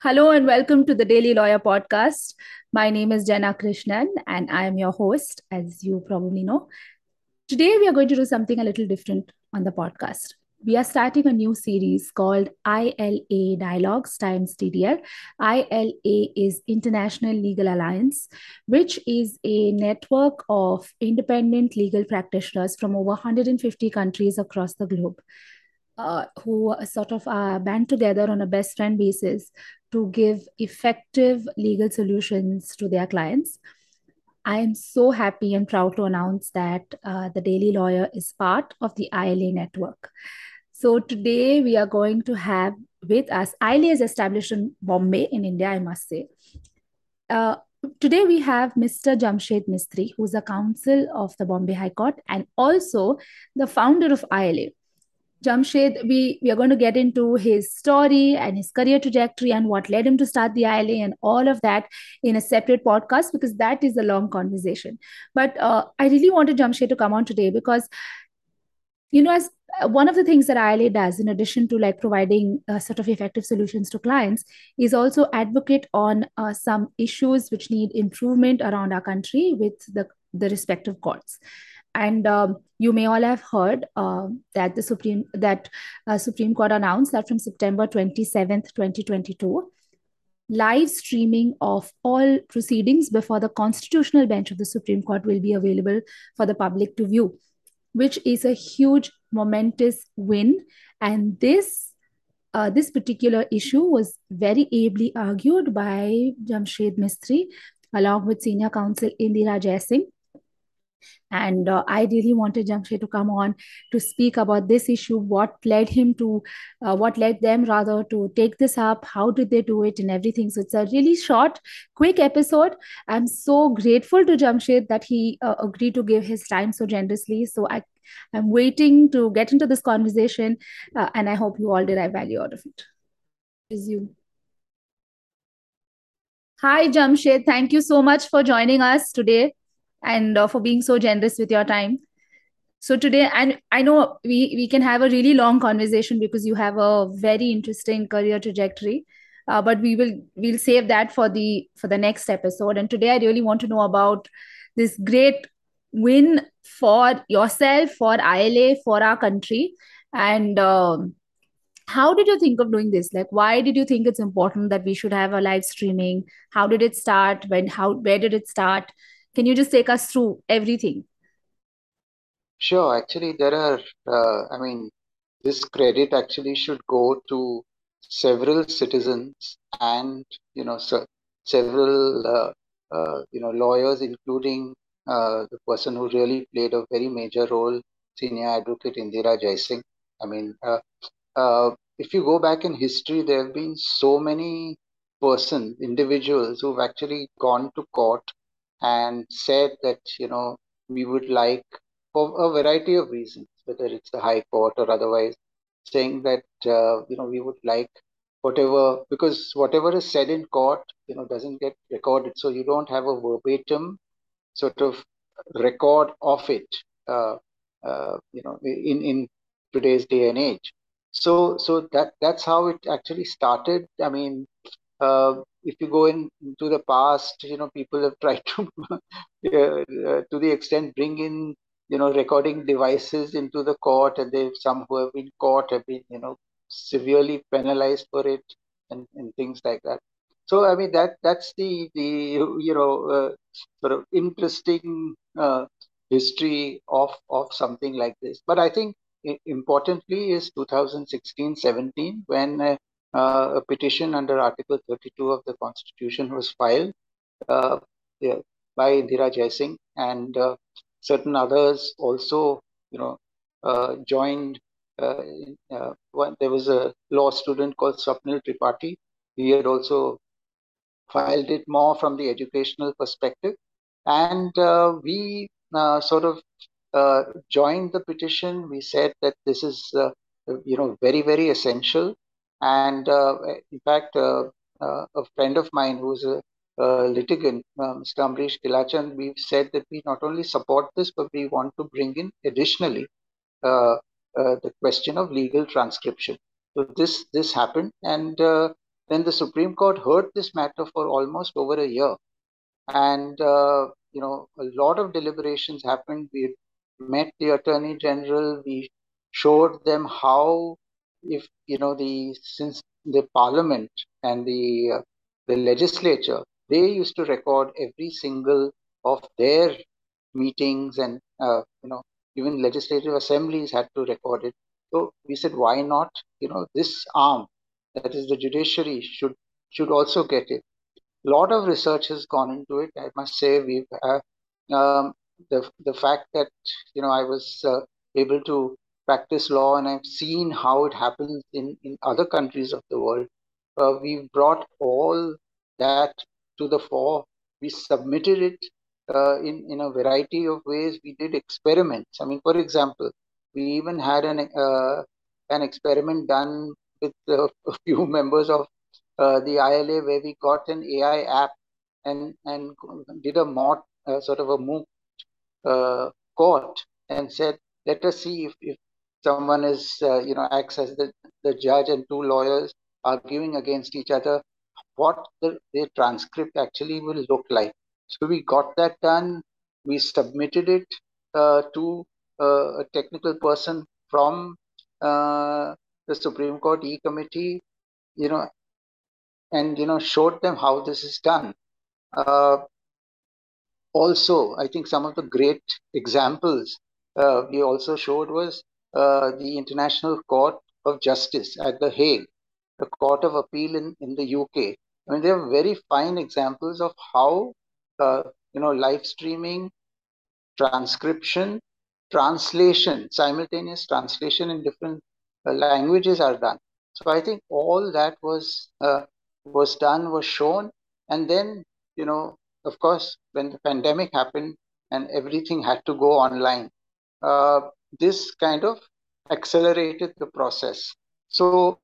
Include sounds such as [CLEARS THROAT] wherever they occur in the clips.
Hello and welcome to the Daily Lawyer Podcast. My name is Jenna Krishnan and I am your host, as you probably know. Today, we are going to do something a little different on the podcast. We are starting a new series called ILA Dialogues times TDL. ILA is International Legal Alliance, which is a network of independent legal practitioners from over 150 countries across the globe. Uh, who sort of are band together on a best friend basis to give effective legal solutions to their clients. I am so happy and proud to announce that uh, the Daily Lawyer is part of the ILA network. So today we are going to have with us, ILA is established in Bombay in India, I must say. Uh, today we have Mr. Jamshed Mistry, who's a counsel of the Bombay High Court and also the founder of ILA. Jamshed, we, we are going to get into his story and his career trajectory and what led him to start the ILA and all of that in a separate podcast because that is a long conversation. But uh, I really wanted Jamshed to come on today because, you know, as uh, one of the things that ILA does, in addition to like providing uh, sort of effective solutions to clients, is also advocate on uh, some issues which need improvement around our country with the, the respective courts and um, you may all have heard uh, that the supreme that uh, supreme court announced that from september 27th 2022 live streaming of all proceedings before the constitutional bench of the supreme court will be available for the public to view which is a huge momentous win. And this uh, this particular issue was very ably argued by Jamshed Mistry along with senior counsel Indira Jaising and uh, I really wanted Jamshed to come on to speak about this issue, what led him to, uh, what led them rather to take this up, how did they do it, and everything. So it's a really short, quick episode. I'm so grateful to Jamshed that he uh, agreed to give his time so generously. So I, I'm waiting to get into this conversation, uh, and I hope you all derive value out of it. Is you. Hi, Jamshed. Thank you so much for joining us today and uh, for being so generous with your time. So today and i know we we can have a really long conversation because you have a very interesting career trajectory uh, but we will we'll save that for the for the next episode. And today i really want to know about this great win for yourself for ila for our country. And um, how did you think of doing this? Like why did you think it's important that we should have a live streaming? How did it start? When how where did it start can you just take us through everything? Sure. Actually, there are, uh, I mean, this credit actually should go to several citizens and, you know, several, uh, uh, you know, lawyers, including uh, the person who really played a very major role, senior advocate Indira Jaising. I mean, uh, uh, if you go back in history, there have been so many persons, individuals who've actually gone to court and said that you know we would like for a variety of reasons whether it's the high court or otherwise saying that uh, you know we would like whatever because whatever is said in court you know doesn't get recorded. So you don't have a verbatim sort of record of it uh, uh, you know in in today's day and age. So so that that's how it actually started. I mean uh, if you go in, into the past, you know, people have tried to, [LAUGHS] uh, to the extent, bring in, you know, recording devices into the court, and they some who have been caught have been, you know, severely penalized for it, and, and things like that. So I mean that that's the the you know uh, sort of interesting uh, history of of something like this. But I think importantly is 2016-17 when uh, a petition under Article 32 of the Constitution was filed uh, yeah, by Indira Jaising, and uh, certain others also, you know, uh, joined. Uh, uh, one, there was a law student called Swapnil Tripathi. He had also filed it more from the educational perspective, and we sort of joined the petition. We said that this is, you know, very very essential and uh, in fact, uh, uh, a friend of mine who's a, a litigant, Mr. Amrish Kilachand, we've said that we not only support this, but we want to bring in additionally the question of legal transcription. So this this happened, and then the Supreme Court heard this matter for almost over a year. And, uh, you know, a lot of deliberations happened. We met the Attorney General. We showed them how, if, you know, the, since the Parliament and the, uh, the legislature, they used to record every single of their meetings and, uh, you know, even legislative assemblies had to record it. So we said, why not? You know, this arm, that is the judiciary, should should also get it. A lot of research has gone into it. I must say, we've uh, um, the the fact that you know I was uh, able to practice law and I've seen how it happens in in other countries of the world. Uh, we've brought all that to the fore. We submitted it uh, in in a variety of ways. We did experiments. I mean, for example, we even had an uh, an experiment done with a [LAUGHS] few members of uh, the ILA where we got an AI app and and did a mod uh, sort of a moot uh, court and said, let us see if, if someone is uh, you know acts as the, the judge and two lawyers arguing against each other, what the, the transcript actually will look like. So we got that done. We submitted it uh, to uh, a technical person from uh, the Supreme Court E committee, you know, and you know showed them how this is done. Uh, also, I think some of the great examples uh, we also showed was uh, the International Court of Justice at The Hague, the Court of Appeal in, in the UK. I mean, they are very fine examples of how uh, you know live streaming, transcription, translation, simultaneous translation in different uh, languages are done. So I think all that was uh, was done, was shown, and then you know, of course, when the pandemic happened and everything had to go online, uh, this kind of accelerated the process. So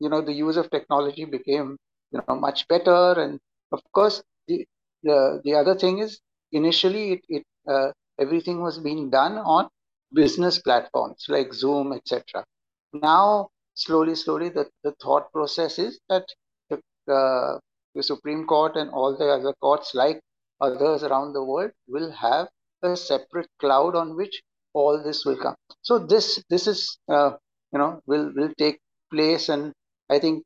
you know, the use of technology became you know much better, and of course, the the, the other thing is initially it, it uh, everything was being done on business platforms like Zoom, etc. Now, slowly, slowly, the, the thought process is that the, uh, the Supreme Court and all the other courts, like others around the world, will have a separate cloud on which all this will come. So this this is uh, you know will will take place, and I think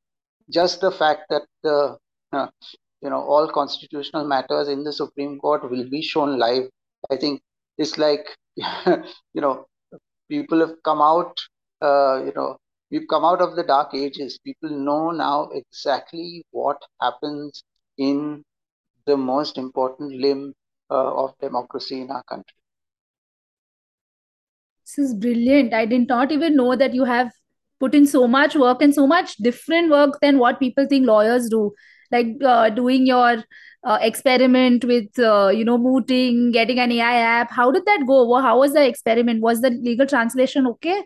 just the fact that the uh, you know all constitutional matters in the Supreme Court will be shown live, I think it's like [LAUGHS] you know people have come out uh, you know we've come out of the dark ages. People know now exactly what happens in the most important limb uh, of democracy in our country this is brilliant. I did not even know that you have put in so much work and so much different work than what people think lawyers do. Like uh, doing your uh, experiment with uh, you know mooting getting an ai app. How did that go? How was the experiment? Was the legal translation okay?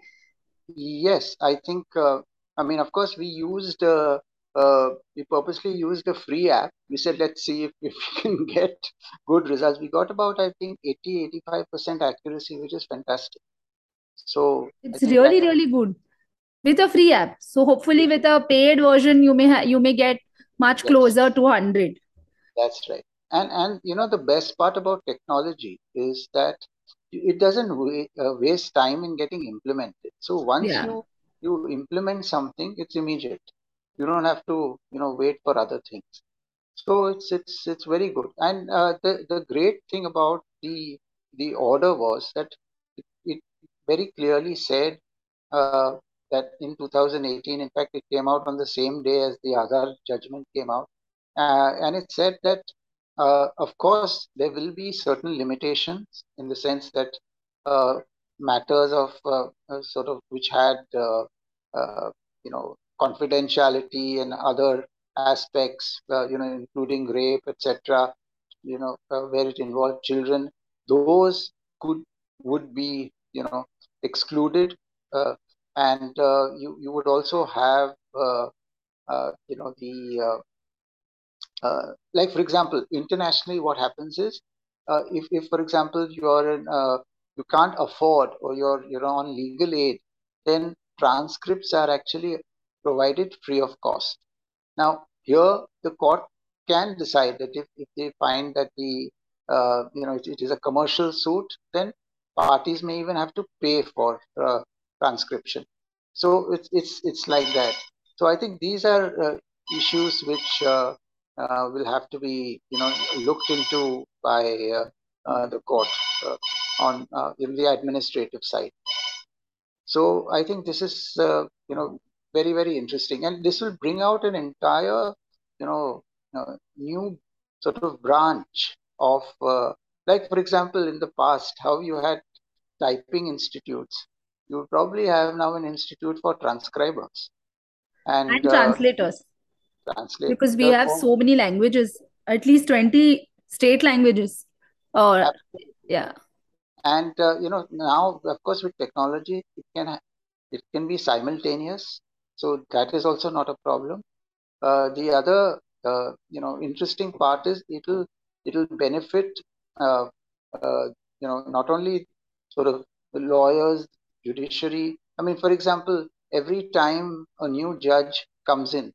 Yes i think uh, i mean of course we used uh, uh, we purposely used a free app. We said let's see if, if we [LAUGHS] can get good results. We got about i think 80 85% accuracy which is fantastic so it's really really good. With a free app. So hopefully with a paid version you may ha- you may get much closer to 100 that's right. And and you know the best part about technology is that it doesn't wa- uh, waste time in getting implemented. So once yeah. you you implement something it's immediate. You don't have to you know wait for other things. So it's it's it's very good. And uh, the the great thing about the the order was that very clearly said uh, that in 2018 in fact it came out on the same day as the Aadhaar judgment came out uh, and it said that uh, of course, there will be certain limitations in the sense that uh, matters of uh, uh sort of which had you know confidentiality and other aspects, you know, including rape, etc. You know, where it involved children, those could would be you know excluded, and you you would also have you know the uh, like for example, internationally, what happens is, uh, if, if for example you are in, uh, you can't afford or you're you're on legal aid, then transcripts are actually provided free of cost. Now here the court can decide that if, if they find that the uh, you know it, it is a commercial suit, then parties may even have to pay for uh, transcription. So it's it's it's like that. So I think these are uh, issues which uh, uh, will have to be you know looked into by uh, the court on in the administrative side. So I think this is you know very very interesting, and this will bring out an entire you know new sort of branch of uh, like for example in the past how you had typing institutes. You probably have now an institute for transcribers. And, and translators uh, translators. because we have so many languages at least 20 state languages or Absolutely. yeah. And uh, you know now of course with technology it can it can be simultaneous. So that is also not a problem. Uh, the other uh, you know interesting part is it'll it'll benefit uh, uh, you know not only sort of the lawyers judiciary. I mean for example every time a new judge comes in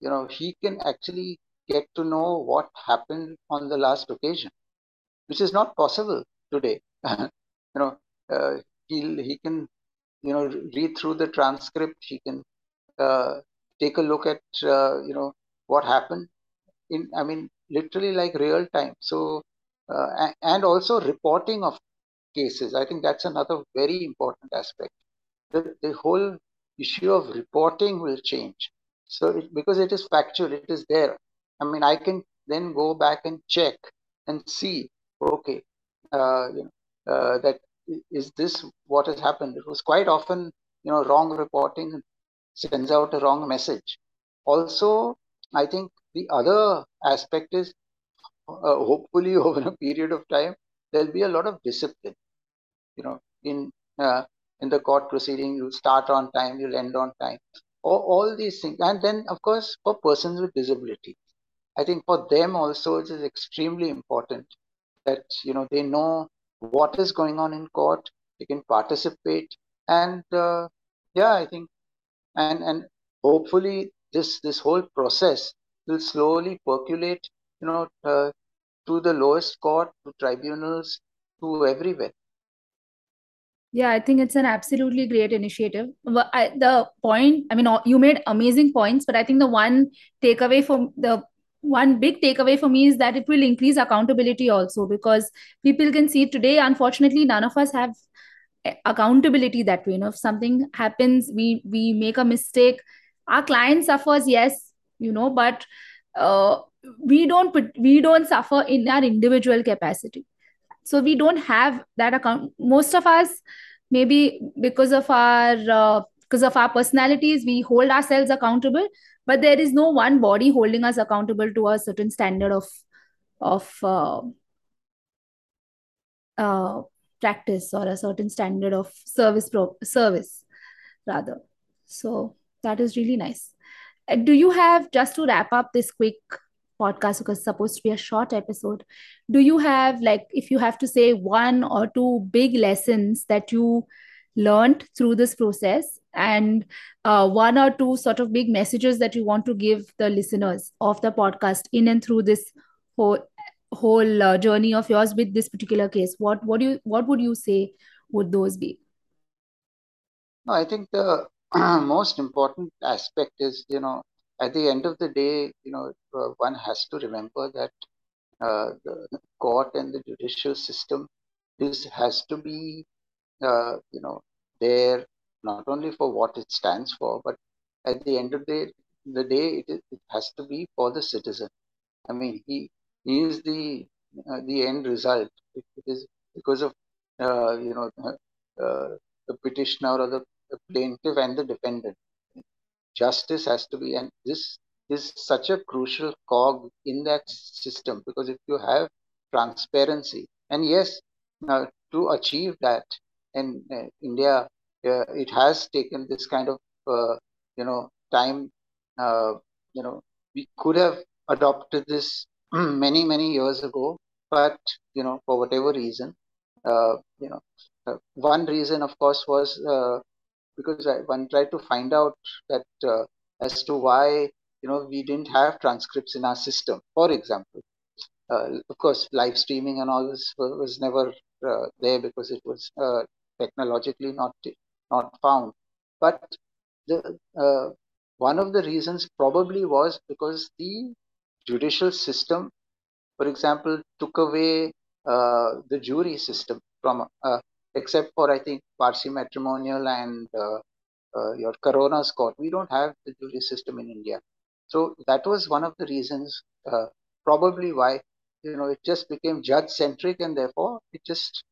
you know he can actually get to know what happened on the last occasion which is not possible today. [LAUGHS] You know uh, he he can you know read through the transcript. He can uh, take a look at uh, you know what happened in i mean literally like real time. So uh, and also reporting of cases. I think that's another very important aspect. The, the whole issue of reporting will change. So it, because it is factual it is there. I mean i can then go back and check and see okay uh, you know, uh, that is this what has happened? It was quite often you know wrong reporting sends out a wrong message. Also i think the other aspect is uh, hopefully [LAUGHS] over a period of time there'll be a lot of discipline you know in uh, in the court proceeding you start on time you'll end on time. All, all these things and then of course for persons with disability. I think for them also it is extremely important that you know they know what is going on in court they can participate and uh, yeah i think and and hopefully this this whole process will slowly percolate you know uh, to the lowest court to tribunals to everywhere yeah i think it's an absolutely great initiative. I, the point i mean you made amazing points but i think the one takeaway from the one big takeaway for me is that it will increase accountability also because people can see today unfortunately none of us have accountability that way. You know if something happens we we make a mistake. Our client suffers yes you know but uh, we don't put we don't suffer in our individual capacity so we don't have that account. Most of us maybe because of our uh, because of our personalities we hold ourselves accountable but there is no one body holding us accountable to a certain standard of of uh, uh, practice or a certain standard of service pro- service rather. So that is really nice. Do you have just to wrap up this quick podcast because it's supposed to be a short episode. Do you have like if you have to say one or two big lessons that you learned through this process and uh, one or two sort of big messages that you want to give the listeners of the podcast in and through this whole whole uh, journey of yours with this particular case? What what do you what would you say would those be? I think the [CLEARS THROAT] most important aspect is you know at the end of the day you know uh, one has to remember that uh, the court and the judicial system is has to be uh, you know there not only for what it stands for but at the end of the, the day it, it has to be for the citizen. I mean he he is the uh, the end result. It, it is because of uh, you know uh, the petitioner or the, the plaintiff and the defendant justice has to be and this is such a crucial cog in that system because if you have transparency and yes uh, to achieve that in uh, india uh, it has taken this kind of uh, you know time uh, you know we could have adopted this [CLEARS THROAT] many many years ago but you know for whatever reason uh, you know uh, one reason of course was because I, one tried to find out that as to why you know, we didn't have transcripts in our system. For example, uh, of course, live streaming and all this was, never uh, there because it was uh, technologically not not found. But the uh, one of the reasons probably was because the judicial system, for example, took away uh, the jury system from, uh, except for I think Parsi matrimonial and uh, uh, your Coroner's court. We don't have the jury system in India. So that was one of the reasons, uh, probably why you know it just became judge centric, and therefore it just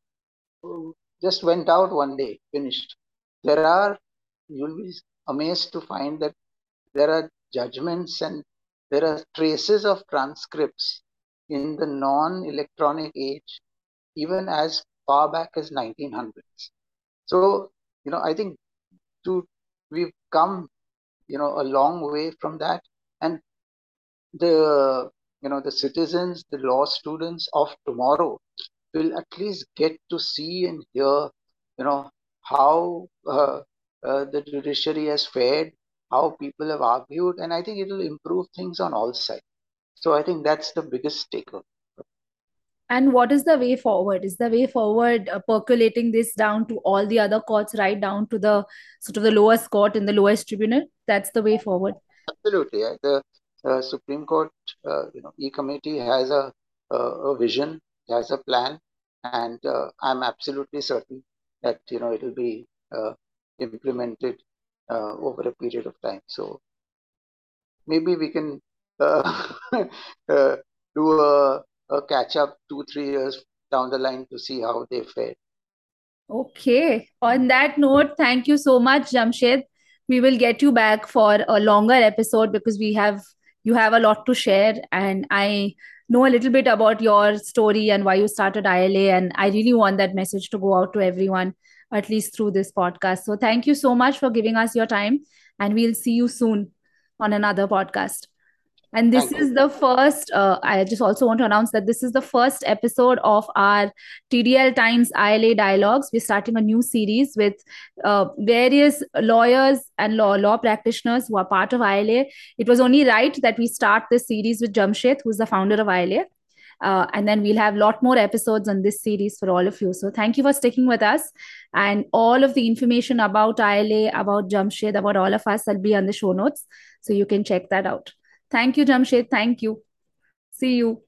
um, just went out one day, finished. There are you'll be amazed to find that there are judgments and there are traces of transcripts in the non-electronic age, even as far back as 1900s. So you know, I think to we've come you know a long way from that. And the you know the citizens the law students of tomorrow will at least get to see and hear you know how uh, uh, the judiciary has fared how people have argued. And i think it will improve things on all sides. So i think that's the biggest takeaway and what is the way forward? Is the way forward uh, percolating this down to all the other courts right down to the sort of the lowest court in the lowest tribunal? That's the way forward. Absolutely. The uh, Supreme Court, uh, you know, E-committee has a, a, vision, has a plan, and uh, I'm absolutely certain that you know it will be uh, implemented uh, over a period of time. So maybe we can [LAUGHS] do a, a catch up two three years down the line to see how they fared. Okay. On that note, thank you so much, Jamshed. We will get you back for a longer episode because we have you have a lot to share and i know a little bit about your story and why you started ILA and I really want that message to go out to everyone at least through this podcast. So thank you so much for giving us your time and we'll see you soon on another podcast. And this is the first, uh, I just also want to announce that this is the first episode of our TDL Times ILA Dialogues. We're starting a new series with uh, various lawyers and law, law practitioners who are part of ILA. It was only right that we start this series with Jamshed, who's the founder of ILA. Uh, and then we'll have a lot more episodes on this series for all of you. So thank you for sticking with us. And all of the information about ILA, about Jamshed, about all of us will be on the show notes. So you can check that out. Thank you, Jamshed. Thank you. See you.